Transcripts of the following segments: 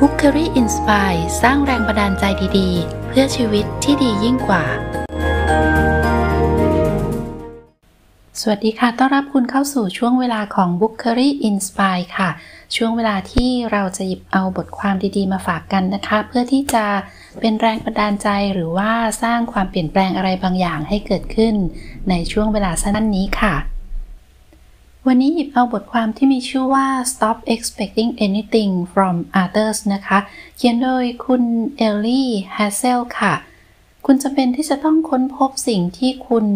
b o o k e r y Inspire สร้างแรงบันดาลใจดีๆ เพื่อชีวิตที่ดียิ่งกว่า สวัสดีค่ะ ต้อนรับคุณเข้าสู่ช่วงเวลาของ b o o k e r y Inspire ค่ะ ช่วงเวลาที่เราจะหยิบเอาบทความดีๆ มาฝากกันนะคะ เพื่อที่จะเป็นแรงบันดาลใจหรือว่าสร้างความเปลี่ยนแปลงอะไรบางอย่างให้เกิดขึ้น ในช่วงเวลาสั้นนี้ค่ะ วันนี้หยิบเอาบทความที่มีชื่อว่า Stop Expecting Anything from Others นะคะ เขียนโดยคุณเอลลี่แฮเซลค่ะ คุณจำเป็นที่จะต้องค้นพบสิ่งที่คุณ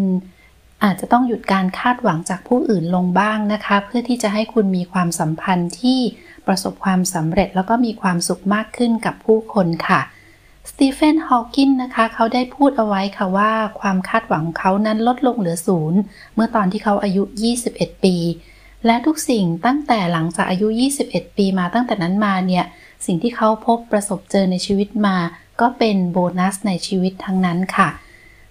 อาจจะต้องหยุดการคาดหวังจากผู้อื่นลงบ้างนะคะ เพื่อที่จะให้คุณมีความสัมพันธ์ที่ประสบความสำเร็จแล้วก็มีความสุขมากขึ้นกับผู้คนค่ะ สตีเฟน ฮอว์กินนะคะ เขาได้พูดเอาไว้ค่ะว่าความคาดหวังของเขานั้นลดลงเหลือศูนย์เมื่อตอนที่เขาอายุ 21 ปี และทุกสิ่งตั้งแต่หลังจากอายุ 21 ปีมาตั้งแต่นั้นมาเนี่ย สิ่งที่เขาพบประสบเจอในชีวิตมา ก็เป็นโบนัสในชีวิตทั้งนั้นค่ะ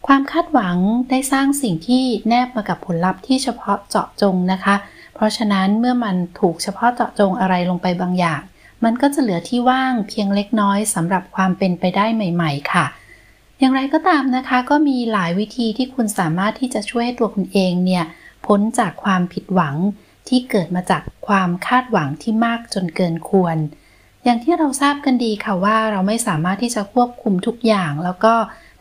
ความคาดหวังได้สร้างสิ่งที่แนบมากับผลลัพธ์ที่เฉพาะเจาะจงนะคะ เพราะฉะนั้นเมื่อมันถูกเฉพาะเจาะจงอะไรลงไปบางอย่าง มันก็จะเหลือที่ว่างเพียงเล็กน้อยสำหรับความเป็นไปได้ใหม่ ๆ ค่ะ อย่างไรก็ตามนะคะ ก็มีหลายวิธีที่คุณสามารถที่จะช่วยให้ตัวคุณเองเนี่ยพ้นจากความผิดหวังที่เกิดมาจากความคาดหวังที่มากจนเกินควร อย่างที่เราทราบกันดีค่ะว่าเราไม่สามารถที่จะควบคุมทุกอย่าง แล้วก็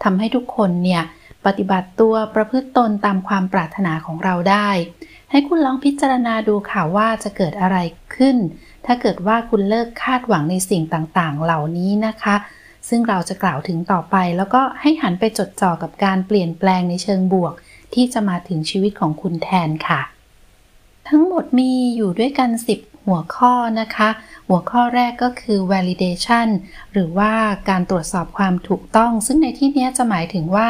ทำให้ทุกคนเนี่ยปฏิบัติตัวประพฤติตนตามความปรารถนาของเราได้ ให้คุณลองพิจารณาดูค่ะว่าจะเกิดอะไรขึ้น ถ้าเกิดว่าคุณเลิกคาดหวังในสิ่งต่างๆ เหล่านี้นะคะ ซึ่งเราจะกล่าวถึงต่อไป แล้วก็ให้หันไปจดจ่อกับการเปลี่ยนแปลงในเชิงบวก ที่จะมาถึงชีวิตของคุณแทนค่ะ ทั้งหมดมีอยู่ด้วยกัน 10 หัวข้อนะคะ หัวข้อแรกก็คือ validation หรือว่าการตรวจสอบความถูกต้อง ซึ่งในที่นี้จะหมายถึงว่า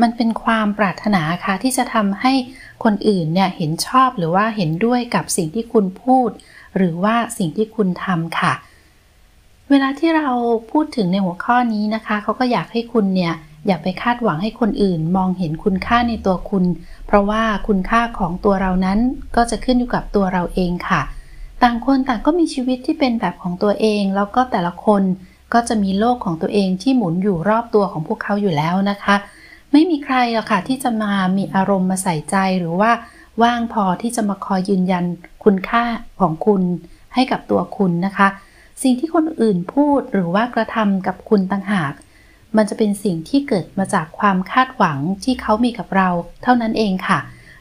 มันเป็นความปรารถนาค่ะที่จะทำให้ คนอื่นเนี่ยเห็นชอบหรือว่าเห็นด้วยกับสิ่งที่คุณพูด หรือว่าสิ่งที่คุณทำค่ะ เวลาที่เราพูดถึงในหัวข้อนี้นะคะเขาก็อยากให้คุณเนี่ยอย่าไปคาดหวังให้คนอื่นมองเห็นคุณค่าในตัวคุณ เพราะว่าคุณค่าของตัวเรานั้นก็จะขึ้นอยู่กับตัวเราเองค่ะ ต่างคนต่างก็มีชีวิตที่เป็นแบบของตัวเอง แล้วก็แต่ละคนก็จะมีโลกของตัวเองที่หมุนอยู่รอบตัวของพวกเขาอยู่แล้วนะคะ ไม่มีใครหรอกค่ะที่จะมามีอารมณ์มาใส่ใจหรือว่าว่างพอที่จะมาคอยยืนยันคุณค่าของคุณให้กับตัวคุณนะคะ สิ่งที่คนอื่นพูดหรือว่ากระทำกับคุณต่างหาก มันจะเป็นสิ่งที่เกิดมาจากความคาดหวังที่เขามีกับเรา เท่านั้นเองค่ะ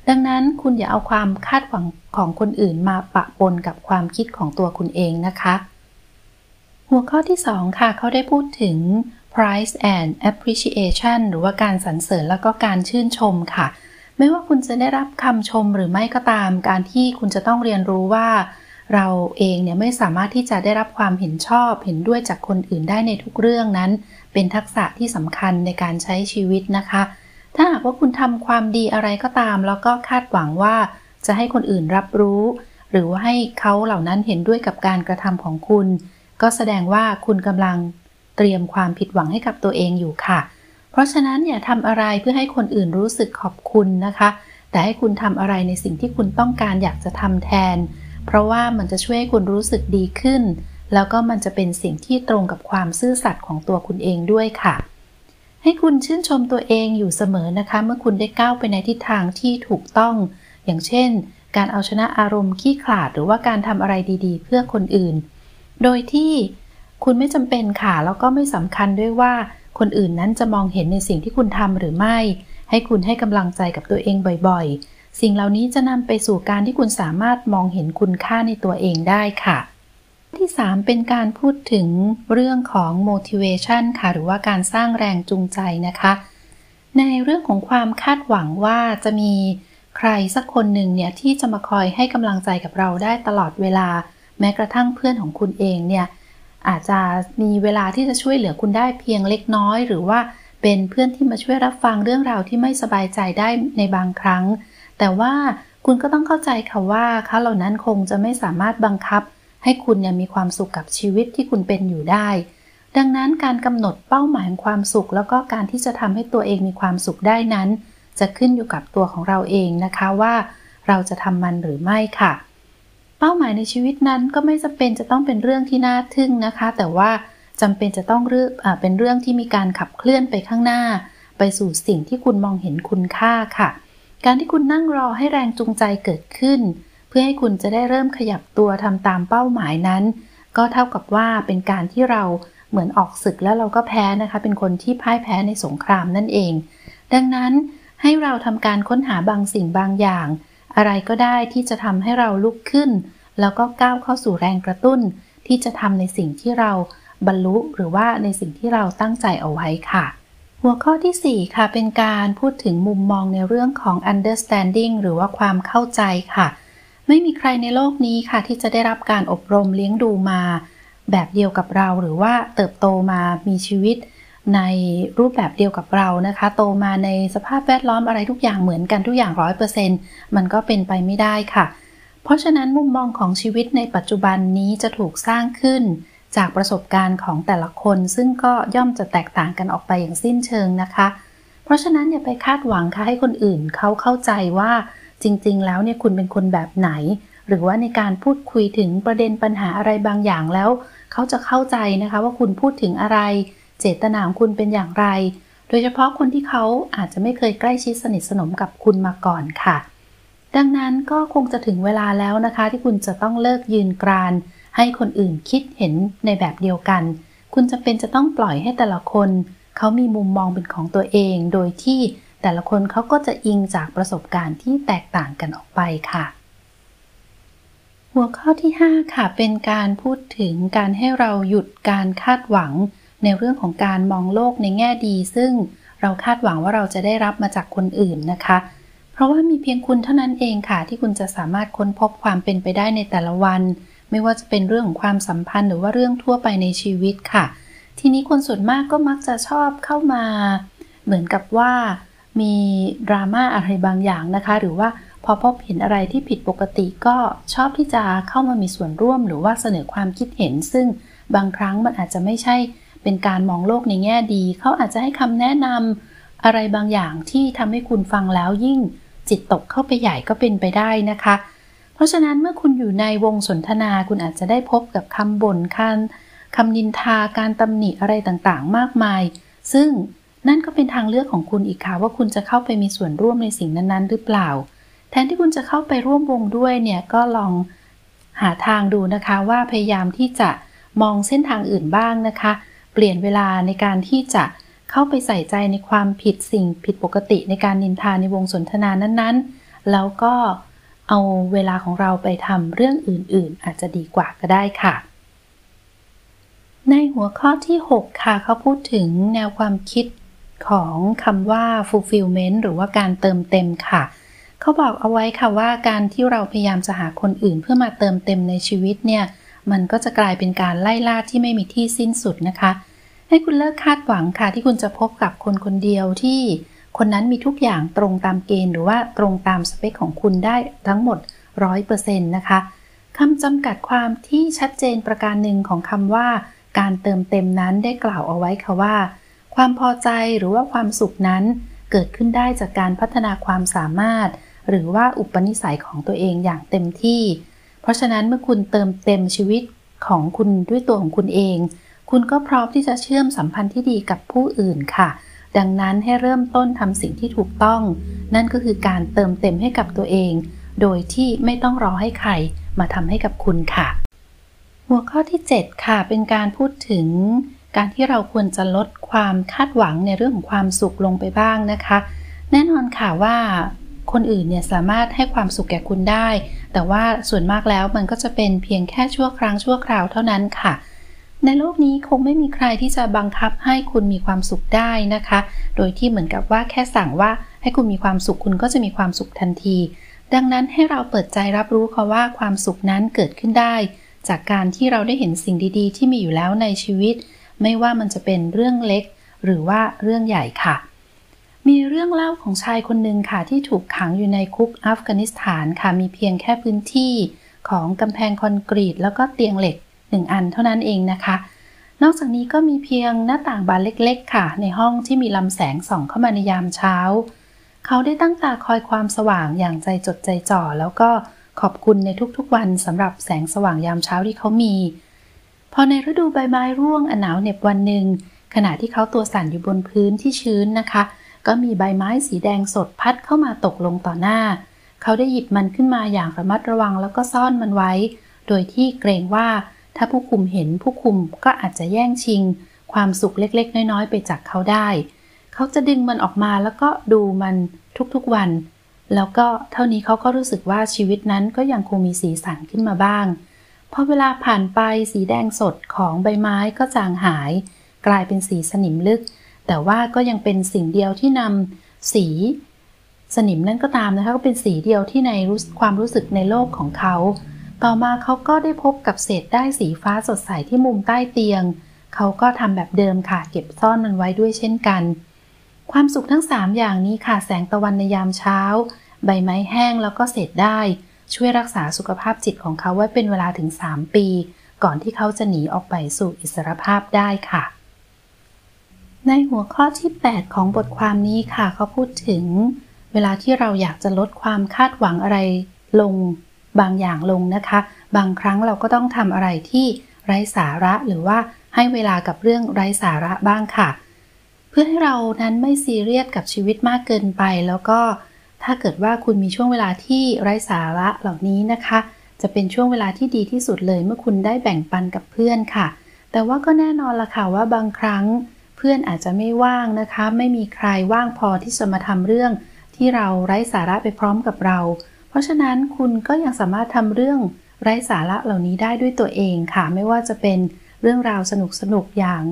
ดังนั้นคุณอย่าเอาความคาดหวังของคนอื่นมาปะปนกับความคิดของตัวคุณเองนะคะ หัวข้อที่ 2 ค่ะ เขาได้พูดถึง price and appreciation หรือว่าการสรรเสริญแล้วก็การชื่นชมค่ะ ไม่ว่าคุณจะได้รับคำชมหรือไม่ก็ตาม การที่คุณจะต้องเรียนรู้ว่า เราเองเนี่ยไม่สามารถที่จะได้รับความเห็นชอบ เห็นด้วยจากคนอื่นได้ในทุกเรื่องนั้น เป็นทักษะที่สำคัญในการใช้ชีวิตนะคะ ถ้าหากว่าคุณทำความดีอะไรก็ตาม แล้วก็คาดหวังว่าจะให้คนอื่นรับรู้ หรือว่าให้เขาเหล่านั้นเห็นด้วยกับการกระทำของคุณ ก็แสดงว่าคุณกำลัง เตรียมความผิดหวังให้กับตัวเองอยู่ค่ะ เพราะฉะนั้นอย่าทำอะไรเพื่อให้คนอื่นรู้สึกขอบคุณนะคะ แต่ให้คุณทำอะไรในสิ่งที่คุณต้องการอยากจะทำแทน เพราะว่ามันจะช่วยให้คุณรู้สึกดีขึ้น แล้วก็มันจะเป็นสิ่งที่ตรงกับความซื่อสัตย์ของตัวคุณเองด้วยค่ะ ให้คุณชื่นชมตัวเองอยู่เสมอนะคะ เมื่อคุณได้ก้าวไปในทิศทางที่ถูกต้อง อย่างเช่น การเอาชนะอารมณ์ขี้ขลาดหรือว่าการทำอะไรดี ๆ เพื่อคนอื่น โดยที่ คุณไม่จำเป็นค่ะ แล้วก็ไม่สำคัญด้วยว่าคนอื่นนั้นจะมองเห็นในสิ่งที่คุณทำหรือไม่ ให้คุณให้กำลังใจกับตัวเองบ่อยๆ สิ่งเหล่านี้จะนำไปสู่การที่คุณสามารถมองเห็นคุณค่าในตัวเองได้ค่ะ ที่ 3 เป็นการพูดถึงเรื่องของ motivation ค่ะ หรือว่าการสร้างแรงจูงใจนะคะ ในเรื่องของความคาดหวังว่าจะมีใครสักคนหนึ่งเนี่ยที่จะมาคอยให้กำลังใจกับเราได้ตลอดเวลา แม้กระทั่งเพื่อนของคุณเองเนี่ย อาจจะมีเวลาที่จะช่วยเหลือคุณได้เพียงเล็กน้อย หรือว่าเป็นเพื่อนที่มาช่วยรับฟังเรื่องราวที่ไม่สบายใจได้ในบางครั้ง แต่ว่าคุณก็ต้องเข้าใจค่ะว่าเขาเหล่านั้นคงจะไม่สามารถบังคับ ให้คุณยังมีความสุขกับชีวิตที่คุณเป็นอยู่ได้ ดังนั้นการกำหนดเป้าหมายของความสุข แล้วก็การที่จะทำให้ตัวเองมีความสุขได้นั้น จะขึ้นอยู่กับตัวของเราเองนะคะว่า เราจะทำมันหรือไม่ค่ะ เป้าหมายในชีวิตนั้นก็ไม่จำเป็นจะต้องเป็นเรื่องที่น่าทึ่งนะคะ แต่ว่าจำเป็นจะต้องเรื่องเป็นเรื่องที่มีการขับเคลื่อนไปข้างหน้า ไปสู่สิ่งที่คุณมองเห็นคุณค่าค่ะ การที่คุณนั่งรอให้แรงจูงใจเกิดขึ้น เพื่อให้คุณจะได้เริ่มขยับตัวทำตามเป้าหมายนั้น ก็เท่ากับว่าเป็นการที่เราเหมือนออกศึกแล้วเราก็แพ้นะคะ เป็นคนที่พ่ายแพ้ในสงครามนั่นเอง ดังนั้นให้เราทำการค้นหาบางสิ่งบางอย่าง อะไรก็ได้ที่จะทำให้เราลุกขึ้น แล้วก็ก้าวเข้าสู่แรงกระตุ้น ที่จะทำในสิ่งที่เราบรรลุหรือว่าในสิ่งที่เราตั้งใจเอาไว้ค่ะ หัวข้อที่ 4 ค่ะ เป็นการพูดถึงมุมมองในเรื่องของ understanding หรือว่าความเข้าใจค่ะ ไม่มีใครในโลกนี้ค่ะ ที่จะได้รับการอบรมเลี้ยงดูมา แบบเดียวกับเราหรือว่าเติบโตมามีชีวิต ในรูปแบบเดียวกับเรานะคะ โตมาในสภาพแวดล้อมอะไรทุกอย่างเหมือนกันทุกอย่างร้อยเปอร์เซ็นต์มันก็เป็นไปไม่ได้ค่ะ เพราะฉะนั้นมุมมองของชีวิตในปัจจุบันนี้จะถูกสร้างขึ้น จากประสบการณ์ของแต่ละคน ซึ่งก็ย่อมจะแตกต่างกันออกไปอย่างสิ้นเชิงนะคะ เพราะฉะนั้นอย่าไปคาดหวังค่ะให้คนอื่นเขาเข้าใจว่าจริง ๆ แล้วเนี่ยคุณเป็นคนแบบไหน หรือว่าในการพูดคุยถึงประเด็นปัญหาอะไรบางอย่างแล้ว เขาจะเข้าใจนะคะว่าคุณพูดถึงอะไร เจตนาของคุณเป็นอย่างไร โดยเฉพาะคนที่เขาอาจจะไม่เคยใกล้ชิดสนิทสนมกับคุณมาก่อนค่ะ ดังนั้นก็คงจะถึงเวลาแล้วนะคะ ที่คุณจะต้องเลิกยืนกราน ให้คนอื่นคิดเห็นในแบบเดียวกัน คุณจะเป็นจะต้องปล่อยให้แต่ละคนเขามีมุมมองเป็นของตัวเอง โดยที่แต่ละคนเขาก็จะอิงจากประสบการณ์ที่แตกต่างกันออกไปค่ะ หัวข้อที่ 5 ค่ะ เป็นการพูดถึงการให้เราหยุดการคาดหวัง ในเรื่องของการมองโลกในแง่ดี ซึ่งเราคาดหวังว่าเราจะได้รับมาจากคนอื่นนะคะ เพราะว่ามีเพียงคุณเท่านั้นเองค่ะ ที่คุณจะสามารถค้นพบความเป็นไปได้ในแต่ละวัน ไม่ว่าจะเป็นเรื่องของความสัมพันธ์หรือว่าเรื่องทั่วไปในชีวิตค่ะ ทีนี้คนส่วนมากก็มักจะชอบเข้ามา เหมือนกับว่ามีดราม่าอะไรบางอย่างนะคะ หรือว่าพอพบเห็นอะไรที่ผิดปกติก็ชอบที่จะเข้ามามีส่วนร่วม หรือว่าเสนอความคิดเห็น ซึ่งบางครั้งมันอาจจะไม่ใช่ เป็นการมองโลกในแง่ดี เขาอาจจะให้คำแนะนำอะไรบางอย่างที่ทำให้คุณฟังแล้วยิ่งจิตตกเข้าไปใหญ่ก็เป็นไปได้นะคะ เพราะฉะนั้นเมื่อคุณอยู่ในวงสนทนาคุณอาจจะได้พบกับคำบ่นคันคำนินทาการตำหนิอะไรต่างๆ มากมาย ซึ่งนั่นก็เป็นทางเลือกของคุณอีกค่ะว่าคุณจะเข้าไปมีส่วนร่วมในสิ่งนั้นๆ หรือเปล่า แทนที่คุณจะเข้าไปร่วมวงด้วยเนี่ยก็ลองหาทางดูนะคะว่าพยายามที่จะมองเส้นทางอื่นบ้างนะคะ เปลี่ยนเวลาในการที่จะเข้าไปใส่ใจในความผิดสิ่งผิดปกติในการนินทาในวงสนทนานั้นๆ แล้วก็เอาเวลาของเราไปทำเรื่องอื่นๆ อาจจะดีกว่าก็ได้ค่ะ ในหัวข้อที่ 6 ค่ะเขาพูดถึงแนวความคิดของคำว่า fulfillment หรือว่าการเติมเต็มค่ะ เขาบอกเอาไว้ค่ะว่าการที่เราพยายามจะหาคนอื่นเพื่อมาเติมเต็มในชีวิตเนี่ย มันก็จะกลายเป็นการไล่ล่าที่ไม่มีที่สิ้นสุดนะคะ ให้คุณเลิกคาดหวังค่ะ ที่คุณจะพบกับคนคนเดียวที่คนนั้นมีทุกอย่างตรงตามเกณฑ์ หรือว่าตรงตามสเปคของคุณได้ทั้งหมด 100%นะคะคำจำกัดความที่ชัดเจนประการหนึ่งของคำว่า การเติมเต็มนั้นได้กล่าวเอาไว้ค่ะว่า ความพอใจหรือว่าความสุขนั้นเกิดขึ้นได้จากการพัฒนาความสามารถ หรือว่าอุปนิสัยของตัวเองอย่างเต็มที่ เพราะฉะนั้นเมื่อคุณเติมเต็มชีวิตของคุณด้วยตัวของคุณเอง คุณก็พร้อมที่จะเชื่อมสัมพันธ์ที่ดีกับผู้อื่นค่ะ ดังนั้นให้เริ่มต้นทำสิ่งที่ถูกต้อง นั่นก็คือการเติมเต็มให้กับตัวเอง โดยที่ไม่ต้องรอให้ใครมาทำให้กับคุณค่ะ หัวข้อที่ 7 ค่ะ เป็นการพูดถึงการที่เราควรจะลดความคาดหวังในเรื่องของความสุขลงไปบ้างนะคะ แน่นอนค่ะว่าคนอื่นเนี่ยสามารถให้ความสุขแก่คุณได้ แต่ว่าส่วนมากแล้วมันก็จะเป็นเพียงแค่ชั่วครั้งชั่วคราวเท่านั้นค่ะ ในโลกนี้คงไม่มีใครที่จะบังคับให้คุณมีความสุขได้นะคะ โดยที่เหมือนกับว่าแค่สั่งว่าให้คุณมีความสุขคุณก็จะมีความสุขทันที ดังนั้นให้เราเปิดใจรับรู้ค่ะว่าความสุขนั้นเกิดขึ้นได้ จากการที่เราได้เห็นสิ่งดี ๆ ที่มีอยู่แล้วในชีวิต ไม่ว่ามันจะเป็นเรื่องเล็ก หรือว่าเรื่องใหญ่ค่ะ มีเรื่องเล่าของชายคนหนึ่งค่ะที่ถูกขังอยู่ในคุกอัฟกานิสถานค่ะมีเพียงแค่พื้นที่ของกำแพงคอนกรีต แล้วก็เตียงเหล็กหนึ่งอันเท่านั้นเองนะคะ นอกจากนี้ก็มีเพียงหน้าต่างบานเล็กๆ ค่ะ ในห้องที่มีลำแสงส่องเข้ามาในยามเช้า เขาได้ตั้งตาคอยความสว่างอย่างใจจดใจจ่อ แล้วก็ขอบคุณในทุกๆวันสำหรับแสงสว่างยามเช้าที่เขามี พอในฤดูใบไม้ร่วงอันหนาวเหน็บวันหนึ่งขณะที่เขาตัวสั่นอยู่บนพื้นที่ชื้นนะคะ ก็มีใบไม้สีแดงสดพัดเข้ามาตกลงต่อหน้า เขาได้หยิบมันขึ้นมาอย่างระมัดระวังแล้วก็ซ่อนมันไว้ โดยที่เกรงว่าถ้าผู้คุมเห็นผู้คุมก็อาจจะแย่งชิง ความสุขเล็กๆ น้อยๆ ไปจากเขาได้ เขาจะดึงมันออกมาแล้วก็ดูมันทุกๆวัน แล้วก็เท่านี้เขาก็รู้สึกว่าชีวิตนั้นก็ยังคงมีสีสันขึ้นมาบ้างพอเวลาผ่านไปสีแดงสดของใบไม้ก็จางหาย กลายเป็นสีสนิมลึก แต่ว่าก็ยังเป็นสิ่งเดียวที่นำสีสนิมนั่นก็ตามนะคะก็เป็นสีเดียวที่ในความรู้สึกในโลกของเขา ต่อมาเขาก็ได้พบกับเศษได้สีฟ้าสดใสที่มุมใต้เตียง เขาก็ทำแบบเดิมค่ะเก็บซ่อนมันไว้ด้วยเช่นกัน ความสุขทั้ง 3 อย่างนี้ค่ะแสงตะวันในยามเช้า ใบไม้แห้งแล้วก็เศษได้ ช่วยรักษาสุขภาพจิตของเขาไว้เป็นเวลาถึง 3 ปี ก่อนที่เขาจะหนีออกไปสู่อิสรภาพได้ค่ะ ในหัวข้อที่ 8 ของบทความนี้ค่ะเขาพูดถึง เวลาที่เราอยากจะลดความคาดหวังอะไรลงบางอย่างลงนะคะ บางครั้งเราก็ต้องทำอะไรที่ไร้สาระหรือว่าให้เวลากับเรื่องไร้สาระบ้างค่ะ เพื่อให้เรานั้นไม่ซีเรียสกับชีวิตมากเกินไป แล้วก็ถ้าเกิดว่าคุณมีช่วงเวลาที่ไร้สาระเหล่านี้นะคะ จะเป็นช่วงเวลาที่ดีที่สุดเลยเมื่อคุณได้แบ่งปันกับเพื่อนค่ะ แต่ว่าก็แน่นอนละค่ะว่าบางครั้ง เพื่อนอาจจะไม่ว่างนะคะ ไม่มีใครว่างพอที่จะมาทำเรื่องที่เราไร้สาระไปพร้อมกับเรา เพราะฉะนั้นคุณก็ยังสามารถทำเรื่องไร้สาระเหล่านี้ได้ด้วยตัวเองค่ะ ไม่ว่าจะเป็นเรื่องราวสนุกสนุกอย่าง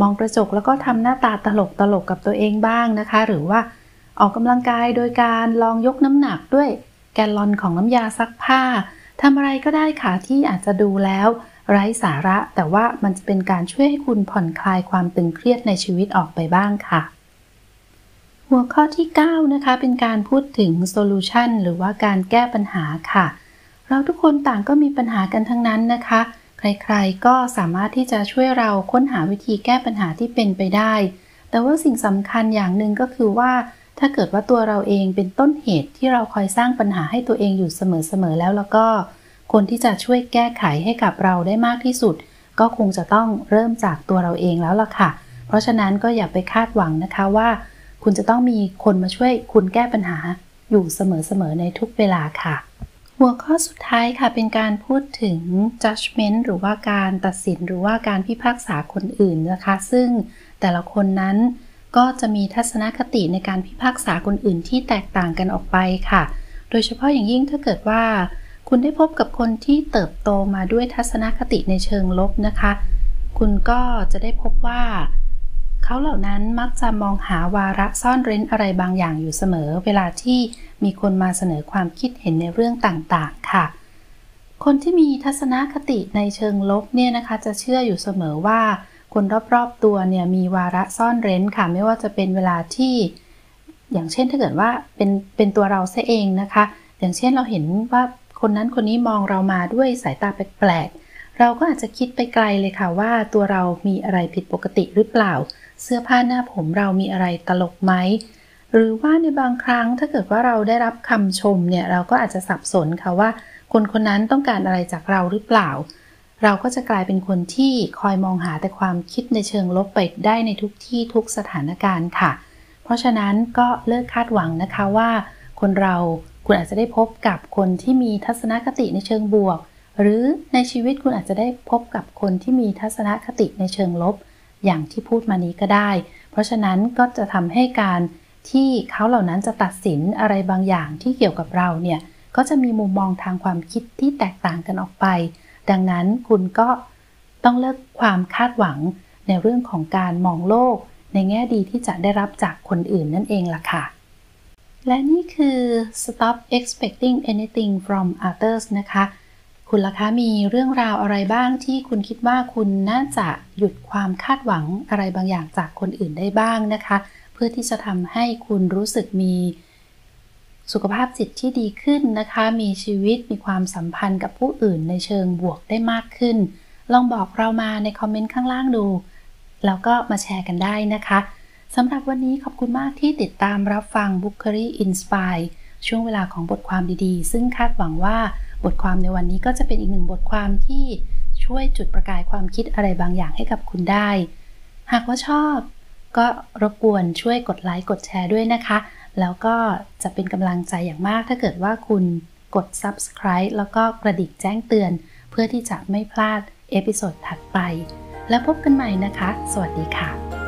มองกระจกแล้วก็ทำหน้าตาตลกตลกกับตัวเองบ้างนะคะ หรือว่าออกกำลังกายโดยการลองยกน้ำหนักด้วยแกลลอนของน้ำยาซักผ้าทำอะไรก็ได้ค่ะที่อาจจะดูแล้ว ไร้สาระ แต่ว่ามันจะเป็นการช่วยให้คุณผ่อนคลายความตึงเครียดในชีวิตออกไปบ้างค่ะ หัวข้อที่ 9 นะคะ เป็นการพูดถึงโซลูชันหรือว่าการแก้ปัญหาค่ะ เราทุกคนต่างก็มีปัญหากันทั้งนั้นนะคะ ใครๆก็สามารถที่จะช่วยเราค้นหาวิธีแก้ปัญหาที่เป็นไปได้ แต่ว่าสิ่งสำคัญอย่างหนึ่งก็คือว่าถ้าเกิดว่าตัวเราเองเป็นต้นเหตุที่เราคอยสร้างปัญหาให้ตัวเองอยู่เสมอๆแล้วแล้วก็ คนที่จะช่วยแก้ไขให้กับเราได้มากที่สุด ก็คงจะต้องเริ่มจากตัวเราเองแล้วล่ะค่ะ เพราะฉะนั้นก็อย่าไปคาดหวังนะคะว่า คุณจะต้องมีคนมาช่วยคุณแก้ปัญหาอยู่เสมอๆในทุกเวลาค่ะ หัวข้อสุดท้ายค่ะเป็นการพูดถึง judgment หรือว่าการตัดสินหรือว่าการพิพากษาคนอื่นนะคะ ซึ่งแต่ละคนนั้นก็จะมีทัศนคติในการพิพากษาคนอื่นที่แตกต่างกันออกไปค่ะ โดยเฉพาะอย่างยิ่งถ้าเกิดว่า คุณได้พบกับคนที่เติบโตมาด้วยทัศนคติในเชิงลบนะคะ คุณก็จะได้พบว่า เขาเหล่านั้นมักจะมองหาวาระซ่อนเร้นอะไรบางอย่างอยู่เสมอ เวลาที่มีคนมาเสนอความคิดเห็นในเรื่องต่างๆ ค่ะ คนที่มีทัศนคติในเชิงลบเนี่ยนะคะ จะเชื่ออยู่เสมอว่า คนรอบๆตัวเนี่ยมีวาระซ่อนเร้นค่ะ ไม่ว่าจะเป็นเวลาที่ อย่างเช่นถ้าเกิดว่าเป็นเป็นตัวเราซะเองนะคะ อย่างเช่นเราเห็นว่า คนนั้นคนนี้มองเรามาด้วยสายตาแปลกๆ เราก็อาจจะคิดไปไกลเลยค่ะว่าตัวเรามีอะไรผิดปกติหรือเปล่า เสื้อผ้าหน้าผมเรามีอะไรตลกไหม หรือว่าในบางครั้งถ้าเกิดว่าเราได้รับคำชมเนี่ยเราก็อาจจะสับสนค่ะว่า คนคนนั้นต้องการอะไรจากเราหรือเปล่า เราก็จะกลายเป็นคนที่คอยมองหาแต่ความคิดในเชิงลบไปได้ในทุกที่ทุกสถานการณ์ค่ะ เพราะฉะนั้นก็เลิกคาดหวังนะคะว่า คนเรา คุณอาจจะได้พบกับคนที่มีทัศนคติในเชิงบวก หรือในชีวิตคุณอาจจะได้พบกับคนที่มีทัศนคติในเชิงลบ อย่างที่พูดมานี้ก็ได้ เพราะฉะนั้นก็จะทำให้การที่เขาเหล่านั้นจะตัดสินอะไรบางอย่างที่เกี่ยวกับเราเนี่ยก็จะมีมุมมองทางความคิดที่แตกต่างกันออกไป ดังนั้นคุณก็ต้องเลิกความคาดหวังในเรื่องของการมองโลก ในแง่ดีที่จะได้รับจากคนอื่นนั่นเองล่ะค่ะ และนี่คือ stop expecting anything from others นะคะ คุณล่ะคะมีเรื่องราวอะไรบ้างที่คุณคิดว่าคุณน่าจะหยุดความคาดหวังอะไรบางอย่างจากคนอื่นได้บ้างนะคะ เพื่อที่จะทำให้คุณรู้สึกมีสุขภาพจิตที่ดีขึ้นนะคะ มีชีวิต มีความสัมพันธ์กับผู้อื่นในเชิงบวกได้มากขึ้น ลองบอกเรามาในคอมเมนต์ข้างล่างดู แล้วก็มาแชร์กันได้นะคะ สำหรับวันนี้ขอบคุณมากที่ติดตามรับฟัง b o o k e r y Inspire ช่วงเวลาของบทความดีๆ ซึ่งคาดหวังว่าบทความในวันนี้ก็จะเป็นอีกหนึ่งบทความที่ช่วยจุดประกายความคิดอะไรบางอย่างให้กับคุณได้ หากว่าชอบ ก็รบกวนช่วยกดไลค์กดแชร์ด้วยนะคะ แล้วก็จะเป็นกำลังใจอย่างมากถ้าเกิดว่าคุณกด subscribe แล้วก็กระดิ่งแจ้งเตือน เพื่อที่จะไม่พลาด episode ถัดไป แล้วพบกันใหม่นะคะ สวัสดีค่ะ